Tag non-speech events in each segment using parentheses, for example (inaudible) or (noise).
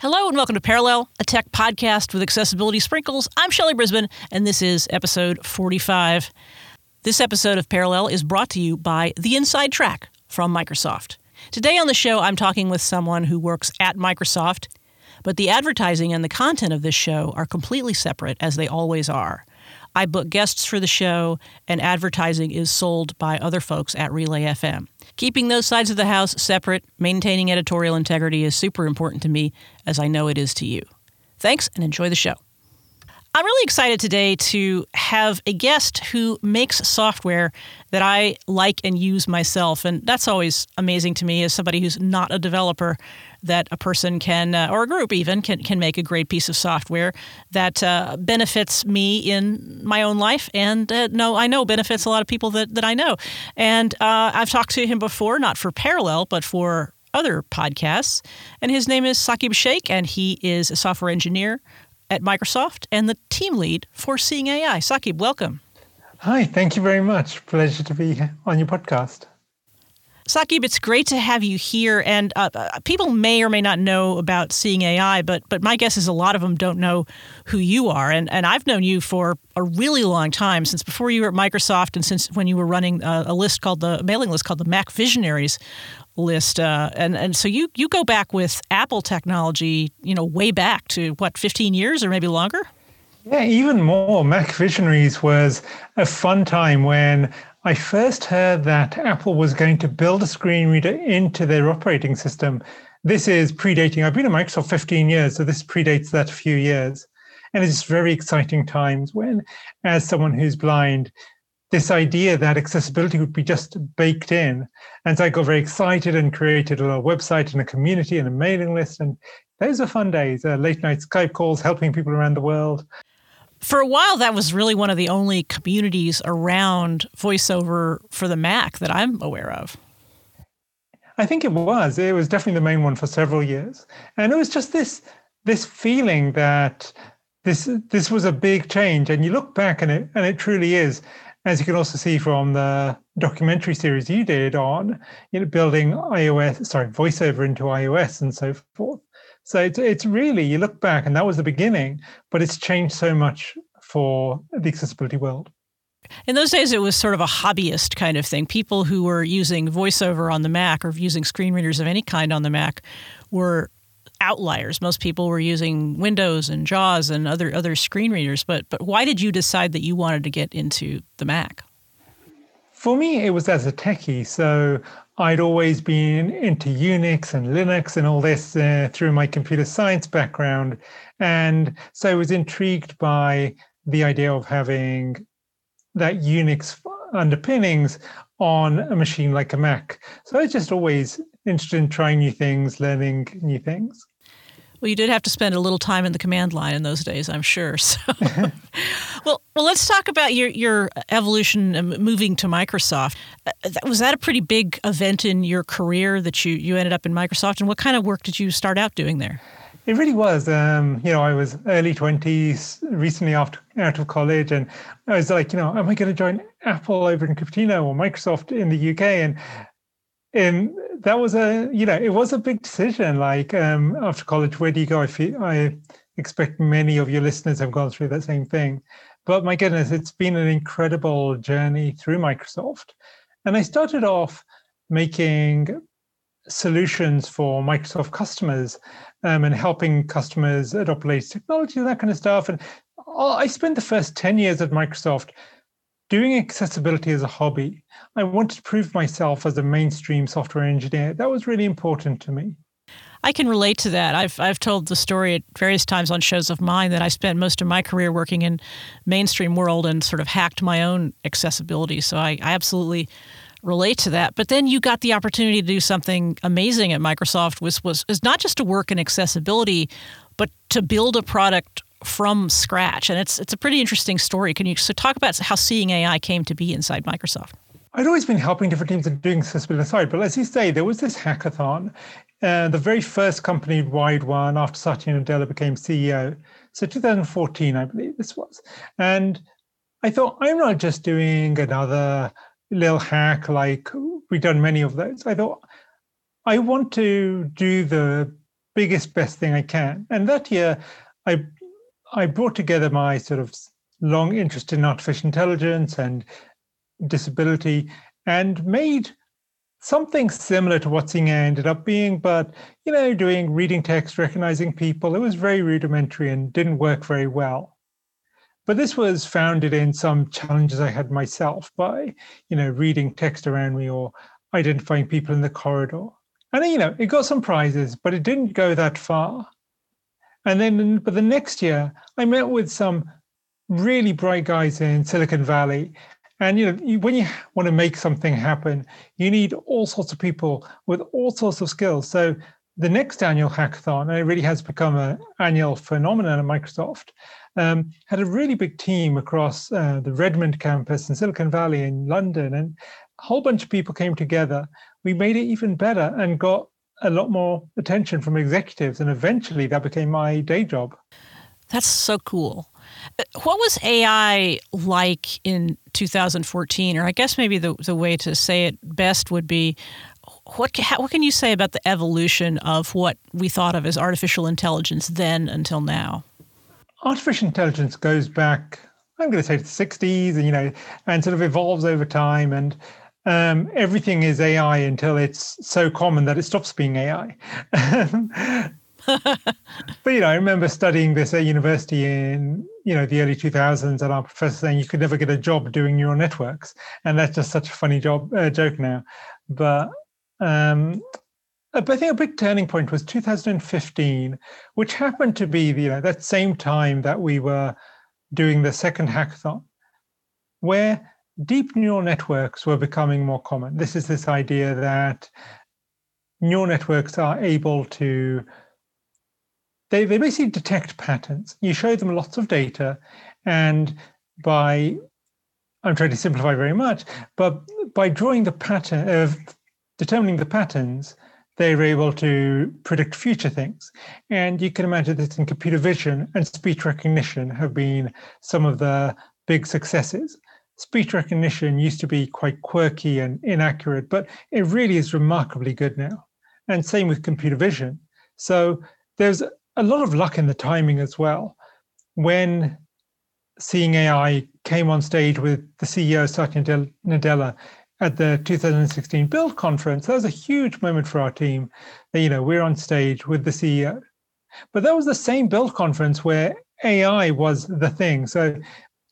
Hello and welcome to Parallel, a tech podcast with accessibility sprinkles. I'm Shelley Brisbane, and this is episode 45. This episode of Parallel is brought to you by The Inside Track from Microsoft. Today on the show, I'm talking with someone who works at Microsoft, but the advertising and the content of this show are completely separate, as they always are. I book guests for the show, and advertising is sold by other folks at Relay FM. Keeping those sides of the house separate, maintaining editorial integrity is super important to me, as I know it is to you. Thanks and enjoy the show. I'm really excited today to have a guest who makes software that I like and use myself. And that's always amazing to me as somebody who's not a developer that a person can, uh, or a group even, can, can make a great piece of software that uh, benefits me in my own life. And uh, no, I know benefits a lot of people that, that I know. And uh, I've talked to him before, not for Parallel, but for other podcasts. And his name is Saqib Shaikh, and he is a software engineer at Microsoft and the team lead for Seeing AI. Saqib, welcome. Hi, thank you very much. Pleasure to be on your podcast. Saqib, it's great to have you here. And uh, uh, people may or may not know about Seeing AI, but but my guess is a lot of them don't know who you are. And and I've known you for a really long time, since before you were at Microsoft, and since when you were running a, uh, a list called the mailing list called the Mac Visionaries list. Uh, and and so you you go back with Apple technology, you know, way back to what 15 years or maybe longer. Yeah, even more. Mac Visionaries was a fun time when I first heard that Apple was going to build a screen reader into their operating system. This is predating, I've been at Microsoft 15 years, so this predates that a few years. And it's very exciting times when, as someone who's blind, this idea that accessibility would be just baked in. And so I got very excited and created a little website and a community and a mailing list. And those are fun days, uh, late night Skype calls, helping people around the world. For a while that was really one of the only communities around voiceover for the mac that i'm aware of. I think it was. It was definitely the main one for several years. And it was just this this feeling that this this was a big change. And you look back and it and it truly is as you can also see from the documentary series you did on you know building ios sorry voiceover into ios and so forth so it's, it's really, you look back and that was the beginning, but it's changed so much for the accessibility world. In those days, it was sort of a hobbyist kind of thing. People who were using VoiceOver on the Mac or using screen readers of any kind on the Mac were outliers. Most people were using Windows and JAWS and other other screen readers. But but why did you decide that you wanted to get into the Mac? For me, it was as a techie. So I'd always been into Unix and Linux and all this uh, through my computer science background. And so I was intrigued by the idea of having that Unix underpinnings on a machine like a Mac. So I was just always interested in trying new things, learning new things. Well, you did have to spend a little time in the command line in those days, I'm sure. (laughs) So, well, well, let's talk about your your evolution moving to Microsoft. Uh, was that a pretty big event in your career that you you ended up in Microsoft, and what kind of work did you start out doing there? It really was. Um, you know, I was early twenties, recently after out of college, and I was like, you know, am I going to join Apple over in Cupertino or Microsoft in the UK? And and that was a you know it was a big decision. Like um, after college where do you go? I feel i expect many of your listeners have gone through that same thing. But my goodness it's been an incredible journey through microsoft. And i started off making solutions for microsoft customers um, and helping customers adopt latest technology and that kind of stuff. And i spent the first 10 years at microsoft doing accessibility as a hobby. I wanted to prove myself as a mainstream software engineer. That was really important to me. I can relate to that. I've I've told the story at various times on shows of mine that I spent most of my career working in mainstream world and sort of hacked my own accessibility. So I, I absolutely relate to that. But then you got the opportunity to do something amazing at Microsoft, which was is not just to work in accessibility, but to build a product from scratch, and it's it's a pretty interesting story. Can you so talk about how Seeing AI came to be inside Microsoft? I'd always been helping different teams and doing accessibility aside, but as you say, there was this hackathon, uh, the very first company-wide one after Satya Nadella became CEO. So 2014, I believe this was, and I thought I'm not just doing another little hack like we've done many of those. I thought I want to do the biggest, best thing I can. And that year, I I brought together my sort of long interest in artificial intelligence and disability and made something similar to what Seeing ended up being, but you know, doing reading text, recognizing people. It was very rudimentary and didn't work very well. But this was founded in some challenges I had myself by, you know, reading text around me or identifying people in the corridor. And you know, it got some prizes, but it didn't go that far. And then, but the next year, I met with some really bright guys in Silicon Valley. And you know, you, when you want to make something happen, you need all sorts of people with all sorts of skills. So the next annual hackathon, and it really has become an annual phenomenon at Microsoft, um, had a really big team across uh, the Redmond campus in Silicon Valley in London, and a whole bunch of people came together. We made it even better and got a lot more attention from executives, and eventually that became my day job. That's so cool. What was AI like in 2014? Or I guess maybe the, the way to say it best would be what, what can you say about the evolution of what we thought of as artificial intelligence then until now? Artificial intelligence goes back, I'm going to say to the 60s, and, you know, and sort of evolves over time. And um, everything is AI until it's so common that it stops being AI. (laughs) but you know, I remember studying this at university in you know the early 2000s, and our professor saying you could never get a job doing neural networks, and that's just such a funny job uh, joke now. But um, but I think a big turning point was 2015, which happened to be you know that same time that we were doing the second hackathon, where deep neural networks were becoming more common. This is this idea that neural networks are able to they, they basically detect patterns. You show them lots of data, and by I'm trying to simplify very much, but by drawing the pattern of determining the patterns, they're able to predict future things. And you can imagine that in computer vision and speech recognition have been some of the big successes. Speech recognition used to be quite quirky and inaccurate, but it really is remarkably good now. And same with computer vision. So there's a lot of luck in the timing as well. When Seeing AI came on stage with the CEO Satya Nadella at the 2016 Build conference, that was a huge moment for our team. You know, we're on stage with the CEO. But that was the same Build conference where AI was the thing. So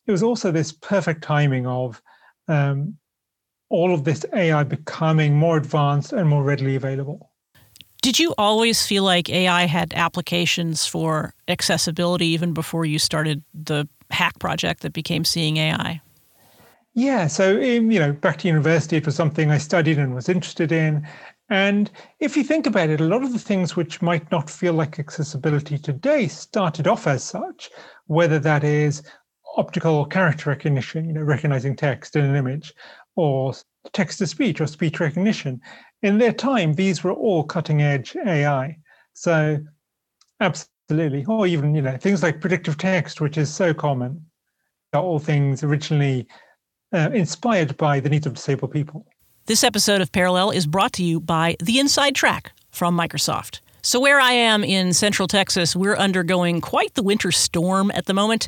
it was also this perfect timing of um, all of this AI becoming more advanced and more readily available. Did you always feel like AI had applications for accessibility even before you started the hack project that became Seeing AI? Yeah, so in, you know, back to university, it was something I studied and was interested in. And if you think about it, a lot of the things which might not feel like accessibility today started off as such, whether that is optical character recognition, you know, recognizing text in an image, or text to speech or speech recognition in their time, these were all cutting edge AI. So, absolutely. Or even, you know, things like predictive text, which is so common, are all things originally uh, inspired by the needs of disabled people. This episode of Parallel is brought to you by The Inside Track from Microsoft. So, where I am in central Texas, we're undergoing quite the winter storm at the moment.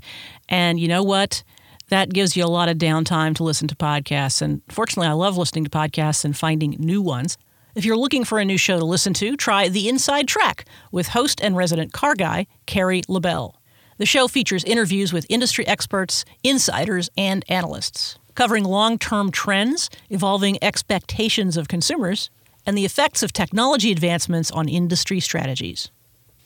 And you know what? that gives you a lot of downtime to listen to podcasts. And fortunately, I love listening to podcasts and finding new ones. If you're looking for a new show to listen to, try The Inside Track with host and resident car guy, Carrie LaBelle. The show features interviews with industry experts, insiders, and analysts, covering long term trends, evolving expectations of consumers, and the effects of technology advancements on industry strategies.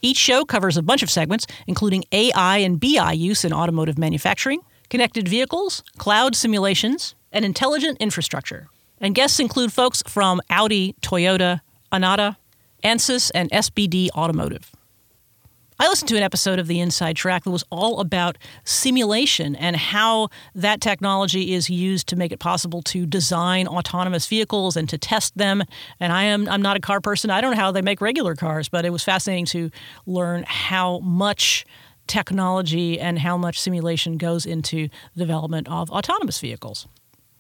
Each show covers a bunch of segments, including AI and BI use in automotive manufacturing, connected vehicles, cloud simulations, and intelligent infrastructure. And guests include folks from Audi, Toyota, Anata, Ansys, and SBD Automotive. I listened to an episode of The Inside Track that was all about simulation and how that technology is used to make it possible to design autonomous vehicles and to test them. And I am I'm not a car person. I don't know how they make regular cars, but it was fascinating to learn how much technology and how much simulation goes into the development of autonomous vehicles.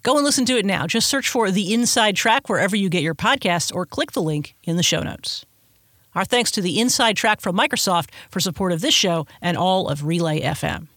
Go and listen to it now. Just search for The Inside Track wherever you get your podcasts or click the link in the show notes. Our thanks to the Inside Track from Microsoft for support of this show and all of Relay FM.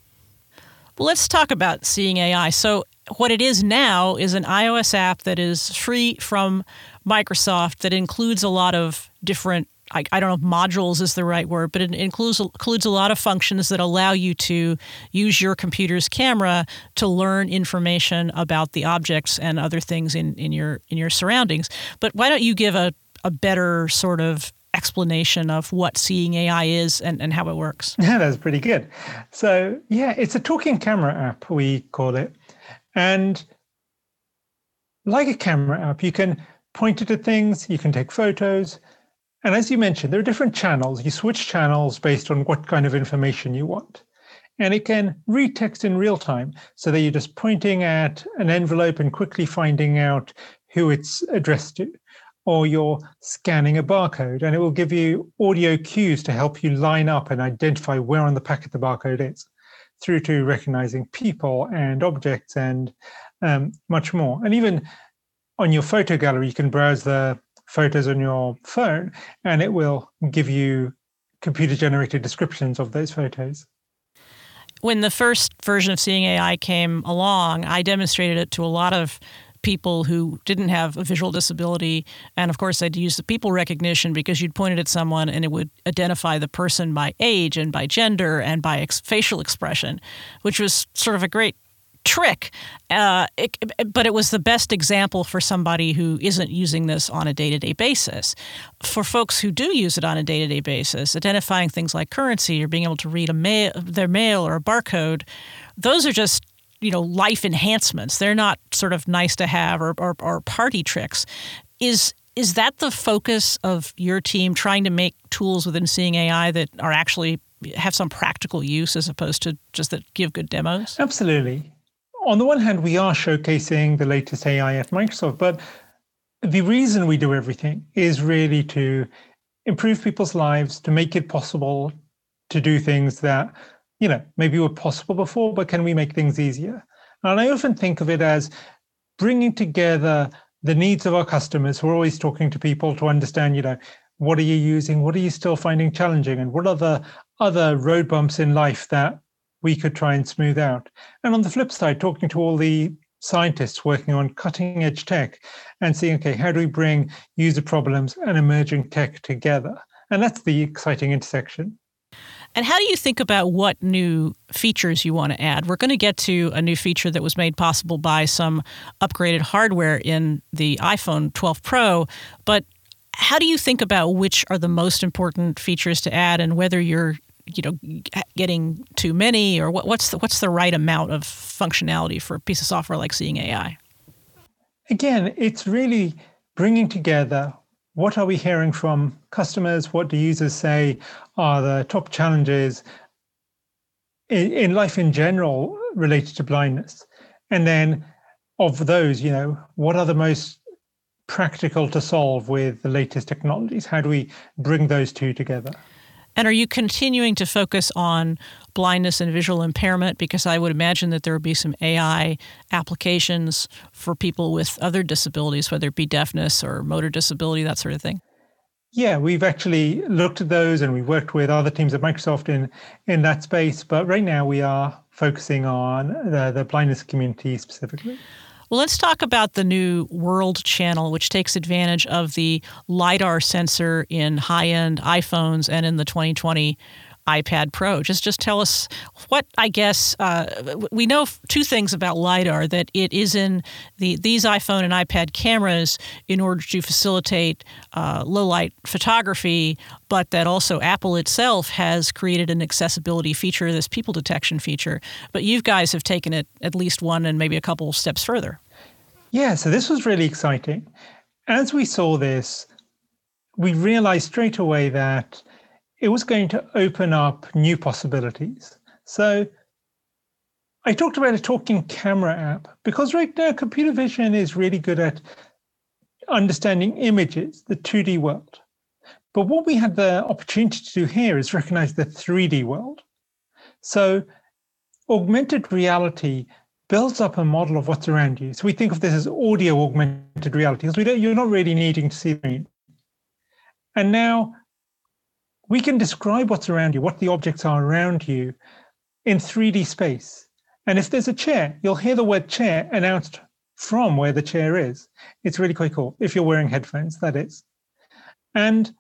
Let's talk about seeing AI. So, what it is now is an iOS app that is free from Microsoft that includes a lot of different I, I, don't know if modules is the right word, but it includes includes a lot of functions that allow you to use your computer's camera to learn information about the objects and other things in, in your in your surroundings. But why don't you give a, a better sort of explanation of what seeing AI is and, and how it works? Yeah, (laughs) that's pretty good. So yeah, it's a talking camera app, we call it. And like a camera app, you can point it at things, you can take photos, and as you mentioned, there are different channels. You switch channels based on what kind of information you want. And it can read text in real time so that you're just pointing at an envelope and quickly finding out who it's addressed to. Or you're scanning a barcode and it will give you audio cues to help you line up and identify where on the packet the barcode is, through to recognizing people and objects and um, much more. And even on your photo gallery, you can browse the photos on your phone and it will give you computer generated descriptions of those photos. When the first version of Seeing AI came along, I demonstrated it to a lot of people who didn't have a visual disability. And of course, I'd use the people recognition because you'd point it at someone and it would identify the person by age and by gender and by ex- facial expression, which was sort of a great trick, uh, it, but it was the best example for somebody who isn't using this on a day to day basis. For folks who do use it on a day to day basis, identifying things like currency or being able to read a mail, their mail or a barcode, those are just you know life enhancements. They're not sort of nice to have or, or, or party tricks. Is is that the focus of your team trying to make tools within Seeing AI that are actually have some practical use as opposed to just that give good demos? Absolutely on the one hand, we are showcasing the latest AI at Microsoft, but the reason we do everything is really to improve people's lives, to make it possible to do things that, you know, maybe were possible before, but can we make things easier? And I often think of it as bringing together the needs of our customers. We're always talking to people to understand, you know, what are you using? What are you still finding challenging? And what are the other road bumps in life that we could try and smooth out. And on the flip side, talking to all the scientists working on cutting edge tech and seeing, okay, how do we bring user problems and emerging tech together? And that's the exciting intersection. And how do you think about what new features you want to add? We're going to get to a new feature that was made possible by some upgraded hardware in the iPhone 12 Pro, but how do you think about which are the most important features to add and whether you're you know getting too many or what, what's the, what's the right amount of functionality for a piece of software like seeing ai again it's really bringing together what are we hearing from customers what do users say are the top challenges in, in life in general related to blindness. And then of those you know what are the most practical to solve with the latest technologies? How do we bring those two together and are you continuing to focus on blindness and visual impairment? Because I would imagine that there would be some AI applications for people with other disabilities, whether it be deafness or motor disability, that sort of thing. Yeah, we've actually looked at those and we've worked with other teams at Microsoft in, in that space. But right now we are focusing on the, the blindness community specifically. Well, let's talk about the new World channel, which takes advantage of the LiDAR sensor in high end iPhones and in the 2020 iPad Pro. Just just tell us what I guess uh, we know two things about lidar that it is in the these iPhone and iPad cameras in order to facilitate uh, low light photography, but that also Apple itself has created an accessibility feature, this people detection feature. But you guys have taken it at least one and maybe a couple steps further. Yeah, so this was really exciting. As we saw this, we realized straight away that it was going to open up new possibilities. So I talked about a talking camera app because right now computer vision is really good at understanding images, the 2D world. But what we had the opportunity to do here is recognize the 3D world. So augmented reality builds up a model of what's around you. So we think of this as audio augmented reality because we don't, you're not really needing to see the screen. And now we can describe what's around you, what the objects are around you in 3D space. And if there's a chair, you'll hear the word chair announced from where the chair is. It's really quite cool. If you're wearing headphones, that is. And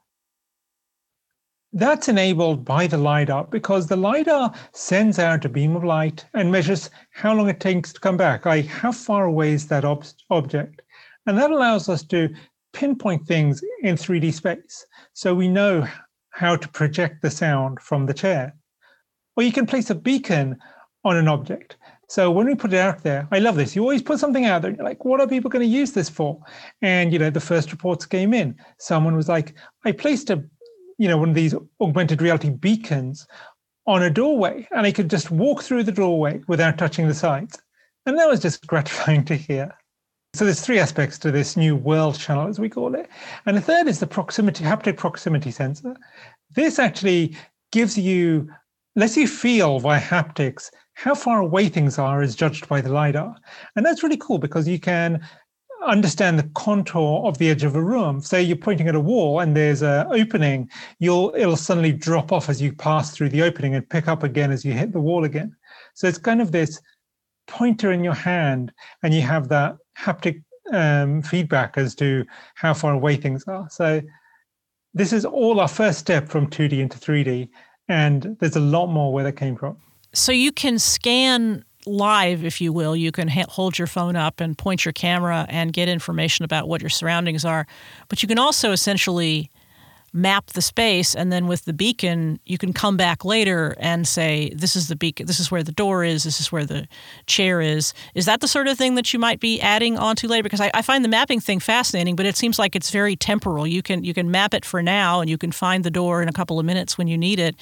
that's enabled by the LiDAR because the LiDAR sends out a beam of light and measures how long it takes to come back, i.e., how far away is that ob- object. And that allows us to pinpoint things in 3D space. So we know how to project the sound from the chair. Or you can place a beacon on an object. So when we put it out there, I love this. You always put something out there. You're like, what are people going to use this for? And you know, the first reports came in. Someone was like, I placed a, you know, one of these augmented reality beacons on a doorway, and I could just walk through the doorway without touching the sides. And that was just (laughs) gratifying to hear. So there's three aspects to this new world channel, as we call it. And the third is the proximity, haptic proximity sensor. This actually gives you, lets you feel via haptics how far away things are as judged by the LiDAR. And that's really cool because you can understand the contour of the edge of a room. Say you're pointing at a wall and there's an opening, you'll it'll suddenly drop off as you pass through the opening and pick up again as you hit the wall again. So it's kind of this pointer in your hand and you have that haptic um, feedback as to how far away things are. So this is all our first step from 2D into 3D, and there's a lot more where that came from. So you can scan live, if you will. You can ha- hold your phone up and point your camera and get information about what your surroundings are. But you can also essentially map the space and then with the beacon you can come back later and say this is the beacon this is where the door is this is where the chair is. Is that the sort of thing that you might be adding onto later? Because I, I, find the mapping thing fascinating but it seems like it's very temporal. You can you can map it for now and you can find the door in a couple of minutes when you need it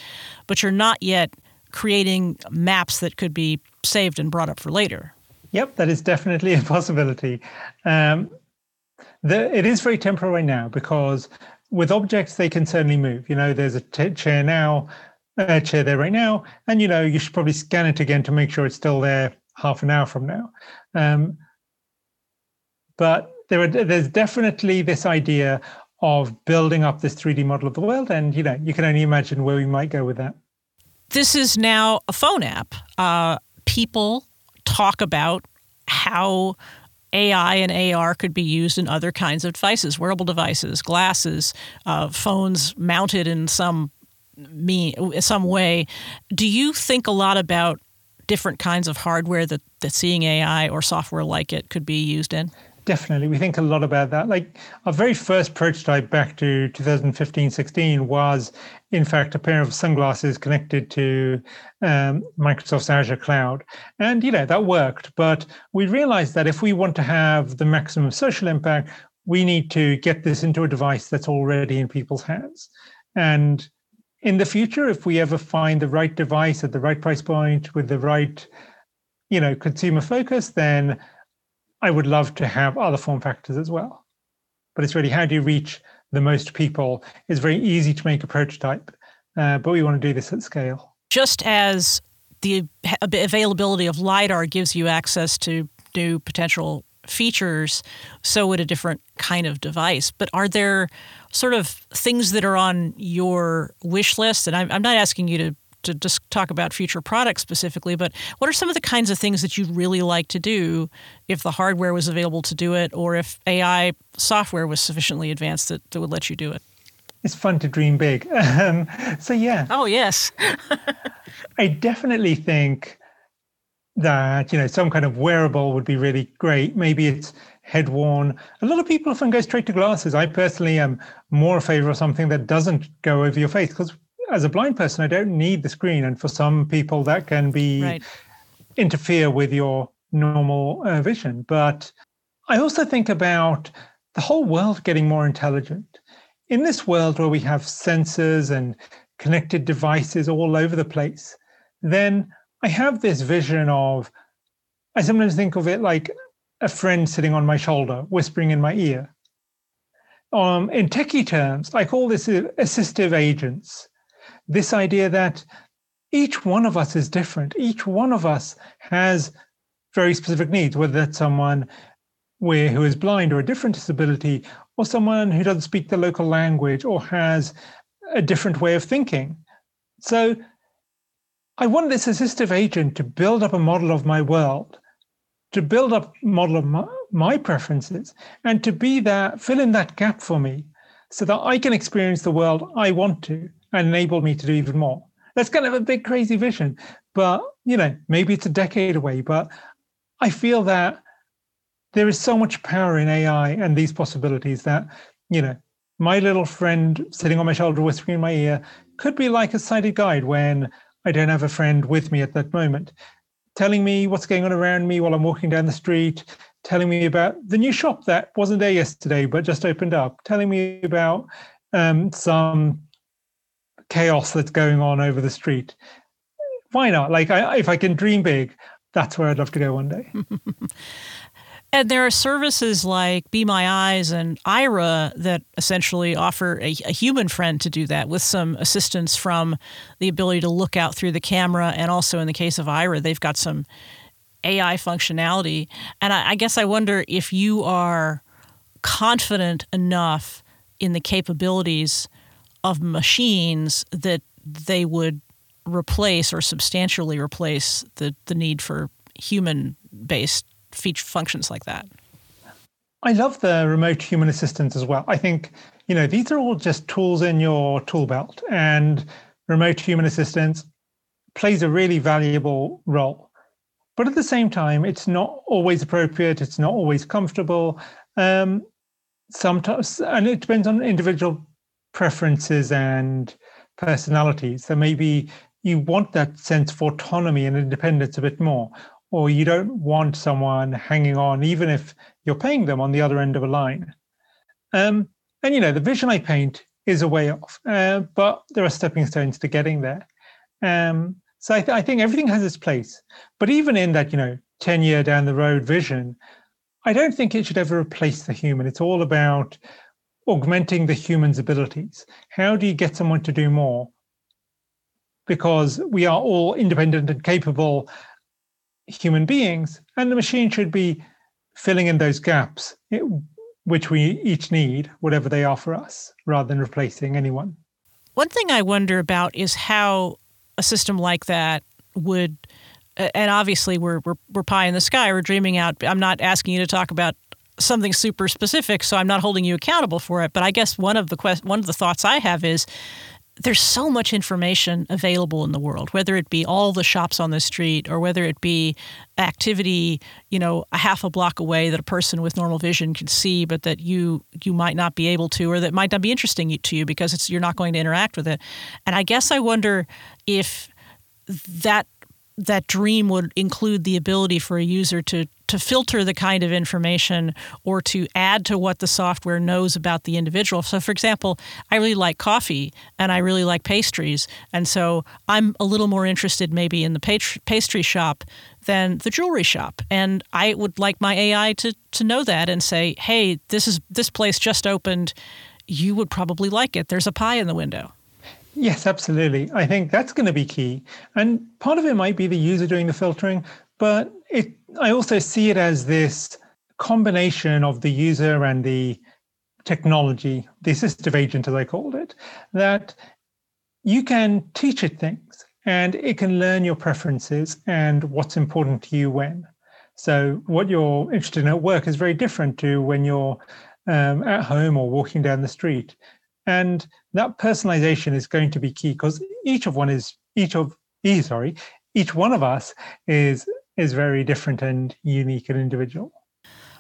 but you're not yet creating maps that could be saved and brought up for later. Yep that is definitely a possibility. Um, the, it is very temporal right now because with objects, they can certainly move. You know, there's a t- chair now, a chair there right now, and you know, you should probably scan it again to make sure it's still there half an hour from now. Um, but there are, there's definitely this idea of building up this 3D model of the world, and you know, you can only imagine where we might go with that. This is now a phone app. Uh, people talk about how AI and AR could be used in other kinds of devices, wearable devices, glasses, uh, phones mounted in some me some way. Do you think a lot about different kinds of hardware that, that seeing AI or software like it could be used in? Definitely. We think a lot about that. Like our very first prototype back to 2015 16 was, in fact, a pair of sunglasses connected to um, Microsoft's Azure cloud. And, you know, that worked. But we realized that if we want to have the maximum social impact, we need to get this into a device that's already in people's hands. And in the future, if we ever find the right device at the right price point with the right, you know, consumer focus, then I would love to have other form factors as well. But it's really how do you reach the most people? It's very easy to make a prototype, uh, but we want to do this at scale. Just as the availability of LiDAR gives you access to new potential features, so would a different kind of device. But are there sort of things that are on your wish list? And I'm, I'm not asking you to to just talk about future products specifically, but what are some of the kinds of things that you'd really like to do if the hardware was available to do it, or if AI software was sufficiently advanced that, that would let you do it? It's fun to dream big. (laughs) Um, so, yeah. Oh, yes. (laughs) I definitely think that, you know, some kind of wearable would be really great. Maybe it's head worn. A lot of people often go straight to glasses. I personally am more a favor of something that doesn't go over your face because as a blind person, I don't need the screen, and for some people, that can be right. interfere with your normal uh, vision. But I also think about the whole world getting more intelligent. In this world where we have sensors and connected devices all over the place, then I have this vision of, I sometimes think of it like a friend sitting on my shoulder, whispering in my ear. Um, in techie terms, I call this assistive agents this idea that each one of us is different. Each one of us has very specific needs, whether that's someone where, who is blind or a different disability, or someone who doesn't speak the local language or has a different way of thinking. So I want this assistive agent to build up a model of my world, to build up a model of my, my preferences, and to be there, fill in that gap for me so that I can experience the world I want to and enable me to do even more. That's kind of a big, crazy vision. But, you know, maybe it's a decade away, but I feel that there is so much power in AI and these possibilities that, you know, my little friend sitting on my shoulder whispering in my ear could be like a sighted guide when I don't have a friend with me at that moment, telling me what's going on around me while I'm walking down the street, telling me about the new shop that wasn't there yesterday but just opened up, telling me about um, some chaos that's going on over the street. Why not? Like, I, if I can dream big, that's where I'd love to go one day. (laughs) And there are services like Be My Eyes and Aira that essentially offer a, a, human friend to do that with some assistance from the ability to look out through the camera. And also, in the case of Aira, they've got some AI functionality. And I, I guess I wonder if you are confident enough in the capabilities of machines that they would replace or substantially replace the, the need for human based feature functions like that. I love the remote human assistants as well. I think, you know, these are all just tools in your tool belt and remote human assistance plays a really valuable role. But at the same time, it's not always appropriate. It's not always comfortable. Um, sometimes, and it depends on individual preferences and personalities. So maybe you want that sense of autonomy and independence a bit more, or you don't want someone hanging on, even if you're paying them on the other end of a line. Um, and you know, the vision I paint is a way off, uh, but there are stepping stones to getting there. Um, so I, th- I think everything has its place. But even in that, you know, 10 year down the road vision, I don't think it should ever replace the human. It's all about augmenting the human's abilities. How do you get someone to do more? Because we are all independent and capable human beings, and the machine should be filling in those gaps, eh, which we each need, whatever they are for us, rather than replacing anyone. One thing I wonder about is how a system like that would, and obviously we're, we're, we're pie in the sky, we're dreaming out. I'm not asking you to talk about something super specific, so I'm not holding you accountable for it. But I guess one of the quest- one of the thoughts I have is there's so much information available in the world, whether it be all the shops on the street or whether it be activity, you know, a half a block away that a person with normal vision can see, but that you you might not be able to, or that might not be interesting to you because it's you're not going to interact with it. And I guess I wonder if that that dream would include the ability for a user to to filter the kind of information or to add to what the software knows about the individual. So, for example, I really like coffee and I really like pastries. And so I'm a little more interested maybe in the pastry shop than the jewelry shop. And I would like my AI to, to know that and say, hey, this is this place just opened. You would probably like it. There's a pie in the window. Yes, absolutely. I think that's going to be key. And part of it might be the user doing the filtering, but it I also see it as this combination of the user and the technology, the assistive agent, as I called it, that you can teach it things and it can learn your preferences and what's important to you when. So, what you're interested in at work is very different to when you're um, at home or walking down the street. And that personalization is going to be key because each of one is each of e sorry each one of us is is very different and unique and individual.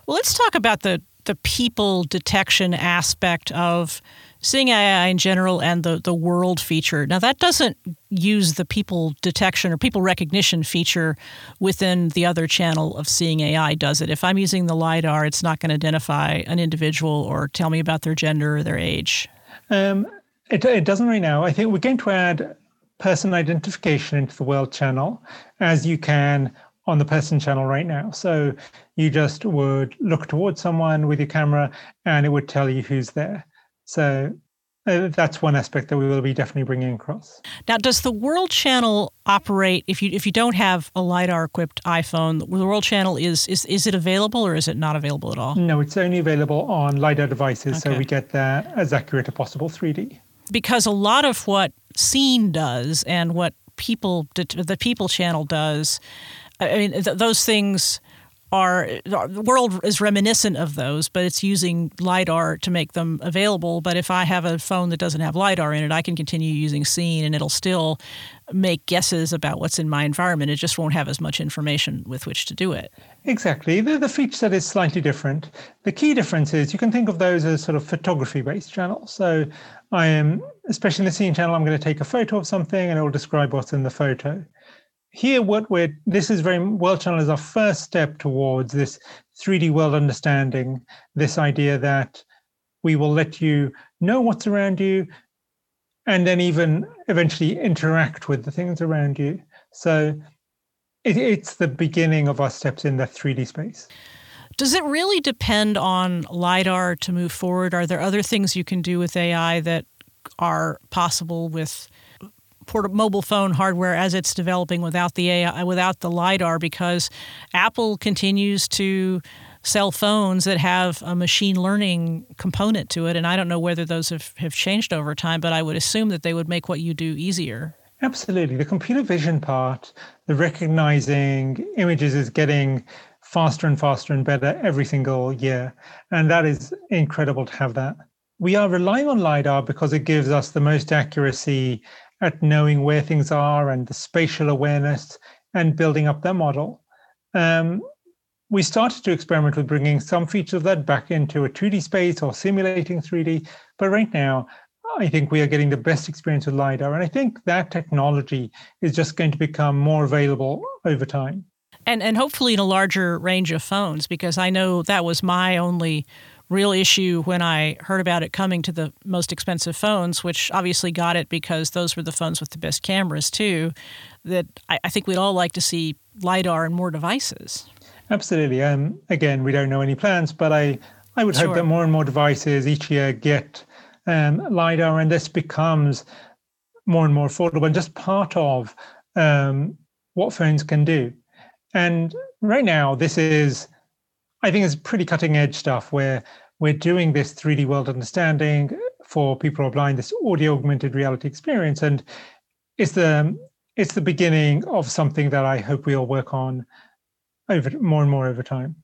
Well, let's talk about the the people detection aspect of seeing AI in general and the, the world feature. Now, that doesn't use the people detection or people recognition feature within the other channel of seeing AI, does it? If I'm using the LiDAR, it's not going to identify an individual or tell me about their gender or their age. Um, it, it doesn't right now. I think we're going to add person identification into the world channel as you can on the person channel right now. So you just would look towards someone with your camera and it would tell you who's there. So uh, that's one aspect that we will be definitely bringing across. Now, does the World Channel operate if you if you don't have a lidar equipped iPhone? The World Channel is is is it available or is it not available at all? No, it's only available on lidar devices, okay. so we get that as accurate as possible 3D. Because a lot of what Scene does and what people the people channel does, I mean th- those things are the world is reminiscent of those, but it's using lidar to make them available. But if I have a phone that doesn't have lidar in it, I can continue using Scene, and it'll still make guesses about what's in my environment. It just won't have as much information with which to do it. Exactly. The, the feature set is slightly different. The key difference is you can think of those as sort of photography-based channels. So I am, especially in the Scene channel, I'm going to take a photo of something, and it will describe what's in the photo here what we're this is very world channel is our first step towards this 3d world understanding this idea that we will let you know what's around you and then even eventually interact with the things around you. So it, it's the beginning of our steps in the 3d space. Does it really depend on lidar to move forward? Are there other things you can do with ai that are possible with port- mobile phone hardware as it's developing without the AI, without the lidar, because Apple continues to sell phones that have a machine learning component to it, and I don't know whether those have, have changed over time, but I would assume that they would make what you do easier. Absolutely, the computer vision part, the recognizing images is getting faster and faster and better every single year, and that is incredible to have that. We are relying on LiDAR because it gives us the most accuracy at knowing where things are and the spatial awareness and building up their model. Um, we started to experiment with bringing some features of that back into a 2D space or simulating 3D. But right now, I think we are getting the best experience with LiDAR. And I think that technology is just going to become more available over time. And, and hopefully in a larger range of phones, because I know that was my only real issue when I heard about it coming to the most expensive phones, which obviously got it because those were the phones with the best cameras too. That I, I think we'd all like to see lidar and more devices. Absolutely. Um, again, we don't know any plans, but I I would sure. hope that more and more devices each year get um, lidar, and this becomes more and more affordable and just part of um, what phones can do. And right now, this is I think it's pretty cutting edge stuff where we're doing this 3D world understanding for people who are blind, this audio augmented reality experience. And it's the it's the beginning of something that I hope we all work on over more and more over time.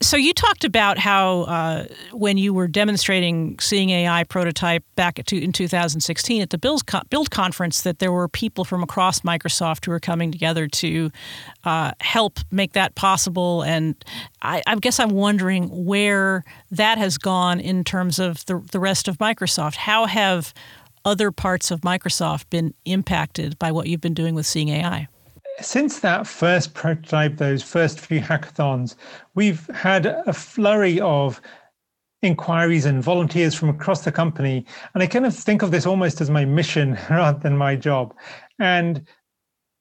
So you talked about how uh, when you were demonstrating Seeing AI prototype back two, in 2016 at the Build conference that there were people from across Microsoft who were coming together to uh, help make that possible. And I, I, guess I'm wondering where that has gone in terms of the, the rest of Microsoft. How have other parts of Microsoft been impacted by what you've been doing with Seeing AI? Since that first prototype, those first few hackathons, we've had a flurry of inquiries and volunteers from across the company. And I kind of think of this almost as my mission (laughs) rather than my job. And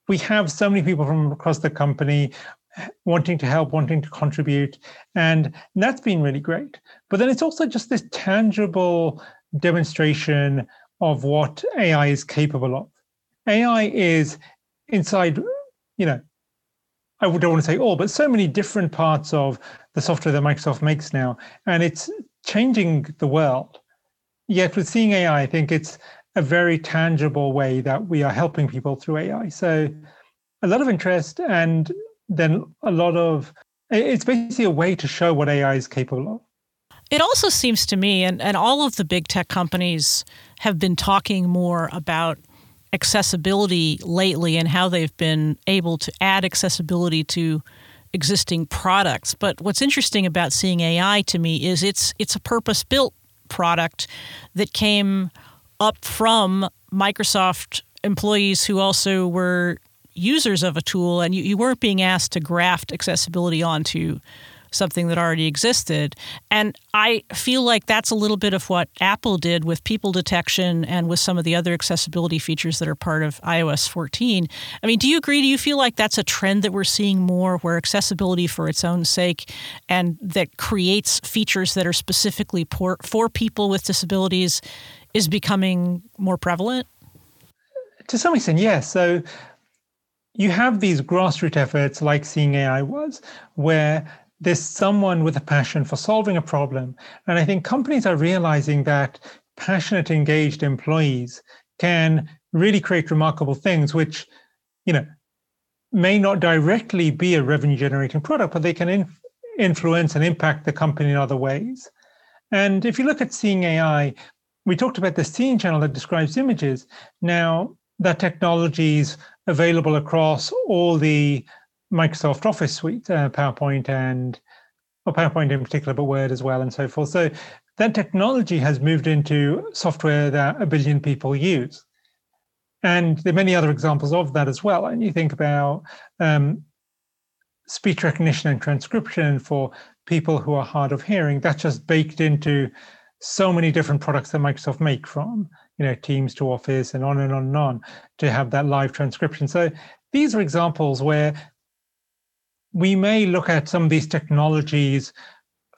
we have so many people from across the company eh, wanting to help, wanting to contribute. And that's been really great. But then it's also just this tangible demonstration of what AI is capable of. AI is inside you know, I don't want to say all, but so many different parts of the software that Microsoft makes now, and it's changing the world. Yet with seeing AI, I think it's a very tangible way that we are helping people through AI. So a lot of interest and then a lot of it's basically a way to show what AI is capable of. It also seems to me, and, and all of the big tech companies have been talking more about accessibility lately and how they've been able to add accessibility to existing products. But what's interesting about seeing AI to me is it's it's a purpose-built product that came up from Microsoft employees who also were users of a tool and you, you weren't being asked to graft accessibility onto something that already existed. And I feel like that's a little bit of what Apple did with people detection and with some of the other accessibility features that are part of iOS 14. I mean, do you agree? Do you feel like that's a trend that we're seeing more where accessibility for its own sake and that creates features that are specifically for, for people with disabilities is becoming more prevalent? To some extent, yes. So you have these grassroots efforts like Seeing AI was, where there's someone with a passion for solving a problem. And I think companies are realizing that passionate, engaged employees can really create remarkable things, which, you know, may not directly be a revenue generating product, but they can in, influence and impact the company in other ways. And if you look at Seeing AI, we talked about the Seeing channel that describes images. Now, that technology is available across all the Microsoft Office suite, uh, PowerPoint and or PowerPoint in particular, but Word as well, and so forth. So that technology has moved into software that a billion people use. And there are many other examples of that as well. And you think about um, speech recognition and transcription for people who are hard of hearing, that's just baked into so many different products that Microsoft make from, you know, Teams to Office and on and on and on to have that live transcription. So these are examples where we may look at some of these technologies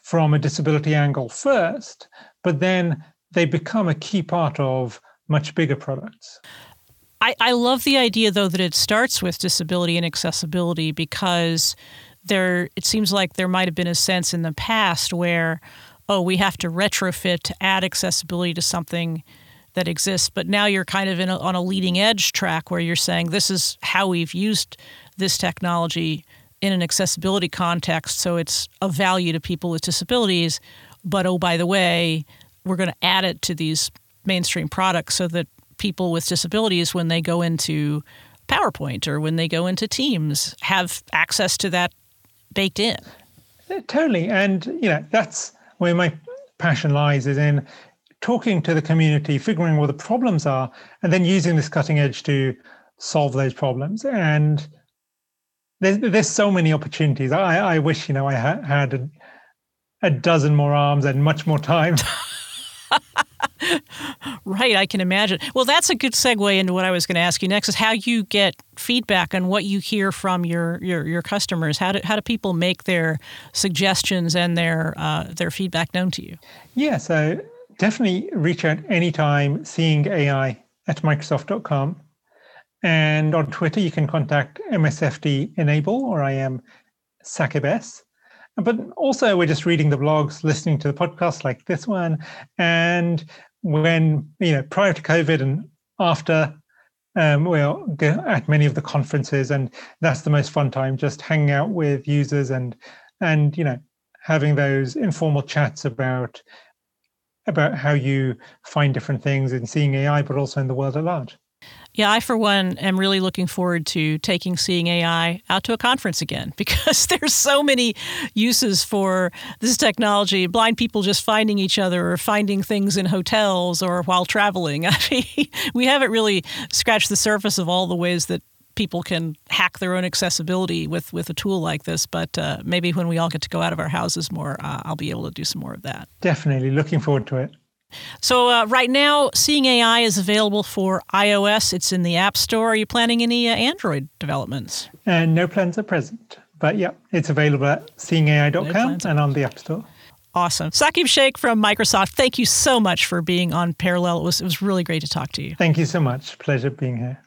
from a disability angle first, but then they become a key part of much bigger products. I, I love the idea though that it starts with disability and accessibility because there it seems like there might have been a sense in the past where oh we have to retrofit to add accessibility to something that exists but now you're kind of a, on a leading edge track where you're saying this is how we've used this technology in an accessibility context so it's of value to people with disabilities but oh by the way we're going to add it to these mainstream products so that people with disabilities when they go into PowerPoint or when they go into Teams have access to that baked in. Totally. And, you know, that's where my passion lies is in talking to the community, figuring what the problems are, and then using this cutting edge to solve those problems. And there's, there's so many opportunities. I, I wish, you know, I ha- had a, a dozen more arms and much more time. (laughs) right, I can imagine. Well, that's a good segue into what I was going to ask you next: is how you get feedback on what you hear from your your, your customers. How do how do people make their suggestions and their uh, their feedback known to you? Yeah, so definitely reach out anytime. Seeing AI at Microsoft.com, and on Twitter you can contact MSFT Enable or I am Saqib S. But also, we're just reading the blogs, listening to the podcasts like this one, and when you know prior to COVID and after, um, we'll at many of the conferences, and that's the most fun time, just hanging out with users and and you know having those informal chats about about how you find different things in seeing AI, but also in the world at large. Yeah, I, for one, am really looking forward to taking Seeing AI out to a conference again (laughs) because there's so many uses for this technology. Blind people just finding each other or finding things in hotels or while traveling. (laughs) I mean, we haven't really scratched the surface of all the ways that people can hack their own accessibility with, with a tool like this. But uh, maybe when we all get to go out of our houses more, uh, I'll be able to do some more of that. Definitely. Looking forward to it. So uh, right now, Seeing AI is available for iOS. It's in the App Store. Are you planning any uh, Android developments? Uh, no plans at present, but yeah, it's available at seeingai.com no and on the App Store. Awesome. Saqib Shaikh from Microsoft, thank you so much for being on Parallel. It was, it was really great to talk to you. Thank you so much. Pleasure being here.